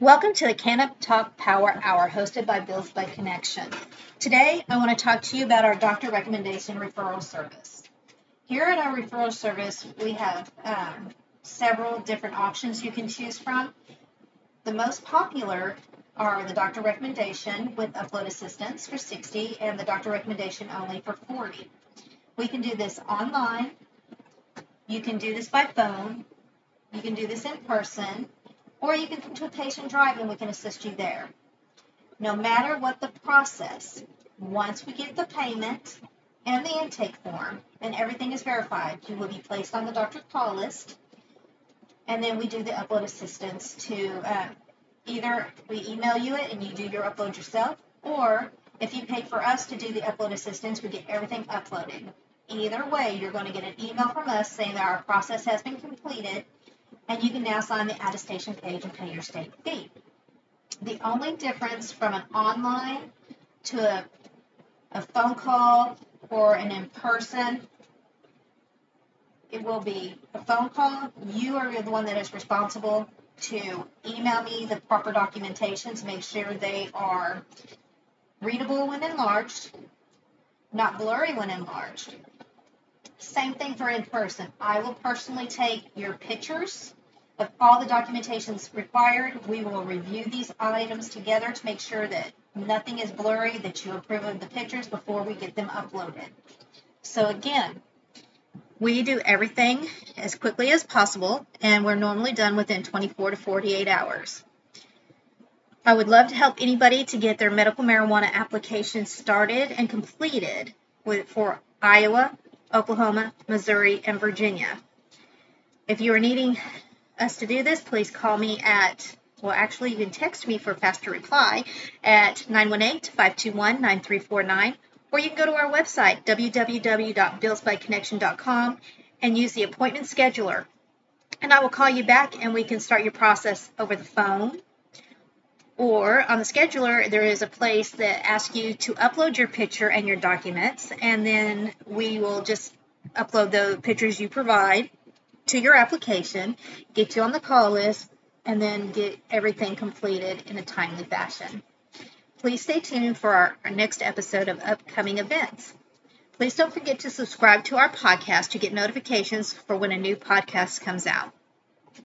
Welcome to the Canop Talk Power Hour hosted by Bill's Bud Connection. Today, I want to talk to you about our doctor recommendation referral service. Here at our referral service, we have um, several different options you can choose from. The most popular are the doctor recommendation with upload assistance for 60 and the doctor recommendation only for 40. We can do this online. You can do this by phone. You can do this in person. Or you can come to a patient drive and we can assist you there. No matter what the process, once we get the payment and the intake form and everything is verified, you will be placed on the doctor's call list. And then we do the upload assistance to uh, either we email you it and you do your upload yourself, or if you pay for us to do the upload assistance, we get everything uploaded. Either way, you're going to get an email from us saying that our process has been completed, and you can now sign the attestation page and pay your state fee. The only difference from an online to a, a phone call or an in person it will be a phone call. You are the one that is responsible to email me the proper documentation to make sure they are readable when enlarged, not blurry when enlarged. Same thing for in person. I will personally take your pictures of all the documentations required. We will review these items together to make sure that nothing is blurry, that you approve of the pictures before we get them uploaded. So again, we do everything as quickly as possible, and we're normally done within 24 to 48 hours. I would love to help anybody to get their medical marijuana application started and completed with, for Iowa, Oklahoma, Missouri, and Virginia. If you are needing us to do this, please call me at, well, actually, you can text me for faster reply at 918 521 9349 or you can go to our website, www.billsbudconnection.com, and use the appointment scheduler. And I will call you back and we can start your process over the phone. Or on the scheduler, there is a place that asks you to upload your picture and your documents, and then we will just upload the pictures you provide to your application, get you on the call list, and then get everything completed in a timely fashion. Please stay tuned for our, our next episode of upcoming events. Please don't forget to subscribe to our podcast to get notifications for when a new podcast comes out.